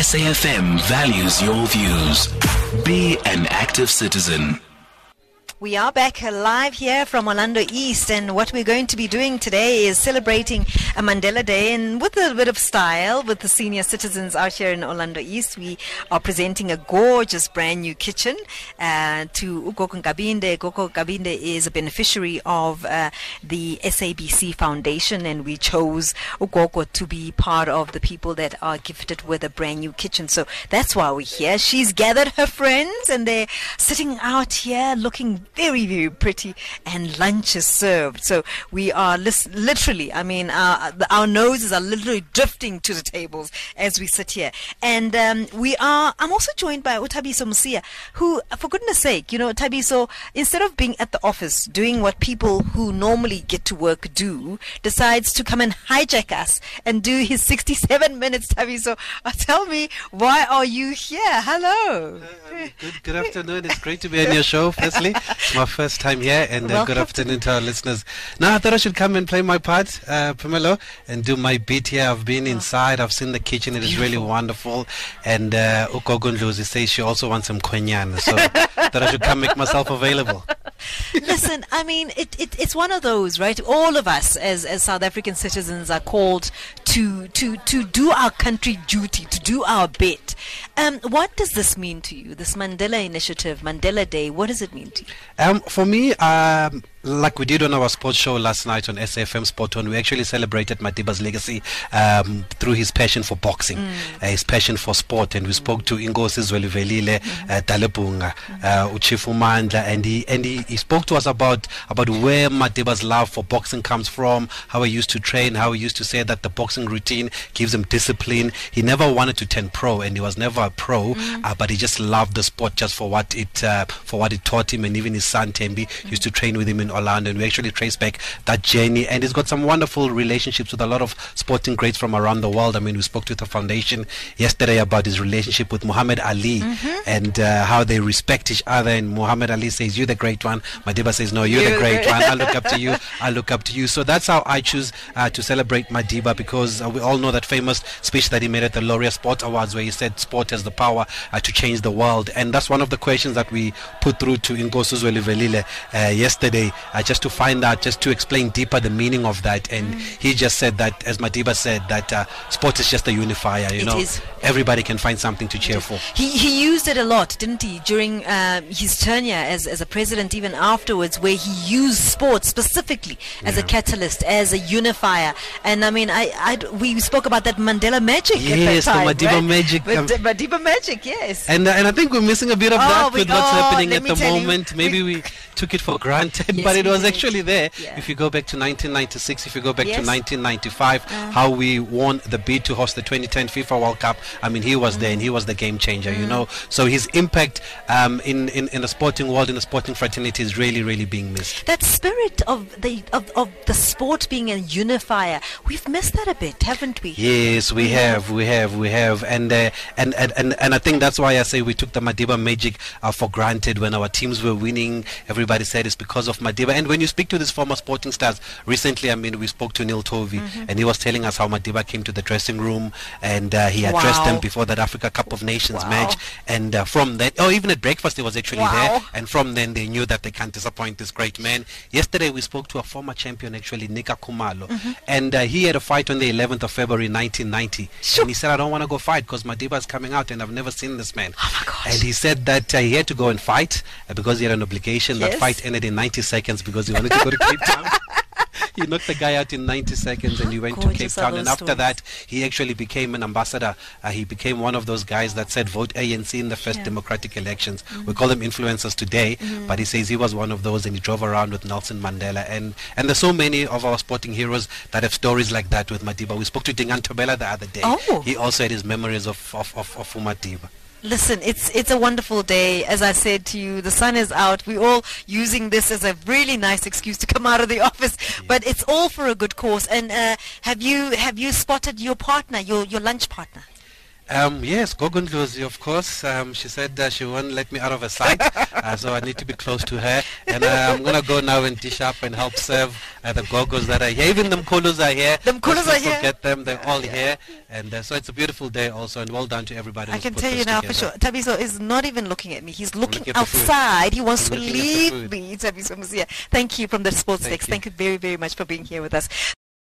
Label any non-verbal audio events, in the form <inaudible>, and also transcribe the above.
SAFM values your views. Be an active citizen. We are back live here from Orlando East, and what we're going to be doing today is celebrating a Mandela Day, and with a bit of style, with the senior citizens out here in Orlando East, we are presenting a gorgeous brand new kitchen uh, to Ugogo Kabinde. Ugogo Kabinde is a beneficiary of uh, the SABC Foundation, and we chose Ugogo to be part of the people that are gifted with a brand new kitchen. So that's why we're here. She's gathered her friends, and they're sitting out here looking very, very pretty, and lunch is served. So we are lis- literally, I mean, our, our noses are literally drifting to the tables as we sit here. And um, we are, I'm also joined by uThabiso Mosia, who, for goodness sake, you know, Thabiso, instead of being at the office doing what people who normally get to work do, decides to come and hijack us and do his 67 minutes, Thabiso. Uh, tell me, why are you here? Hello. Uh, good, good afternoon. It's great to be on your show, firstly. <laughs> It's my first time here, and uh, good afternoon to our listeners. Now, I thought I should come and play my part, uh, Pamela, and do my bit here. I've been oh. inside, I've seen the kitchen, it is really wonderful. And uh, Ukogundluzi says she also wants some kwenyan, so that I should come make myself available. Listen, I mean, it, it, it's one of those, right? All of us as, as South African citizens are called to, to, to do our country duty, to do our bit. Um, what does this mean to you, this Mandela Initiative, Mandela Day? What does it mean to you? Um, for me, um, like we did on our sports show last night on SFM Sport On, we actually celebrated Madiba's legacy um, through his passion for boxing, mm. uh, his passion for sport, and we spoke to Inkosi Zwelivelile, mm. uh, Dalebunga, uh, Uchifu Mandla, and he and he, he spoke to us about about where Madiba's love for boxing comes from, how he used to train, how he used to say that the boxing routine gives him discipline. He never wanted to turn pro, and he was never a pro, mm. uh, but he just loved the sport just for what it uh, for what it taught him, and even his son Thembi mm. used to train with him in Orlando, and we actually trace back that journey. And he's got some wonderful relationships with a lot of sporting greats from around the world. I mean, we spoke to the foundation yesterday about his relationship with Muhammad Ali mm-hmm. and uh, how they respect each other. And Muhammad Ali says, "You're the great one." Madiba says, "No, you're, you're the great <laughs> one. I look up to you. I look up to you." So that's how I choose uh, to celebrate Madiba because uh, we all know that famous speech that he made at the Laureus Sports Awards, where he said, "Sport has the power uh, to change the world," and that's one of the questions that we put through to Inkosi Zwelivelile uh, yesterday uh, just to find out, just to explain deeper the meaning of that. And mm. he just said that, as Madiba said, that uh, sport is just a unifier. You it know, is. everybody can find something to cheer for. He he used it a lot, didn't he, during um, his tenure as as a president, even afterwards, where he used sports specifically as yeah. a catalyst, as a unifier. And I mean, I, I we spoke about that Mandela magic. Yes, time, the Madiba right? magic. Um, Madiba magic, yes. And uh, and I think we're missing a bit of oh, that with what's happening at the moment. moment. Maybe we, we took it for granted, <laughs> yes, but it was actually there. Yeah. If you go back to 1996, if you go back yes. to 1995, uh. how we won the bid to host the 2010 FIFA World Cup. I mean, he was mm. there and he was the game changer, mm. you know. So his impact um, in, in, in the sporting world, in the sporting fraternity, is really, really being missed. That spirit of the of, of the sport being a unifier, we've missed that a bit, haven't we? Yes, we have, we have, we have, and uh, and, and and and I think that's why I say we took the Madiba magic uh, for granted when our teams were winning. Everybody said it's because of Madiba. And when you speak to these former sporting stars, recently, I mean, we spoke to Neil Tovey, mm-hmm. and he was telling us how Madiba came to the dressing room and uh, he addressed wow. them before that Africa Cup of Nations wow. match. And uh, from then, or oh, even at breakfast, he was actually wow. there. And from then, they knew that they can't disappoint this great man. Yesterday, we spoke to a former champion, actually, Nika Kumalo, mm-hmm. and uh, he had a fight on the 11th of February 1990. Sure. And he said, I don't want to go fight because Madiba is coming out, and I've never seen this man. Oh my gosh. And he said that uh, he had to go and fight uh, because he had an obligation. Yes. That fight ended in 90 seconds because he wanted to go to Cape Town. <laughs> he knocked the guy out in 90 seconds and he went to Cape Town. And after stories. that, he actually became an ambassador. Uh, he became one of those guys that said vote ANC in the first Yeah. democratic elections. We call them influencers today, Mm-hmm. but he says he was one of those and he drove around with Nelson Mandela. And, and there's so many of our sporting heroes that have stories like that with Madiba. We spoke to Dingaan Thobela the other day. Oh. He also had his memories of, of, of, of Madiba. Listen, it's it's a wonderful day. As I said to you, the sun is out. We're all using this as a really nice excuse to come out of the <laughs> office, but it's all for a good cause. And uh, have you have you spotted your partner, your your lunch partner? Um, yes, Gogundlozi, of course. Um, she said uh, she won't let me out of her sight, <laughs> uh, so I need to be close to her. And uh, I'm going to go now and dish up and help serve uh, the Gogos that are here. Even the Mkulus are here. The Mkulus are here. forget them. They're all here. And uh, so it's a beautiful day also, and well done to everybody I can tell you now for sure. Thabiso is not even looking at me. He's looking, looking at the food. outside. He wants I'm to leave me. Thabiso Mosia. Thank you from the Sports Thank. Thank you very, very much for being here with us.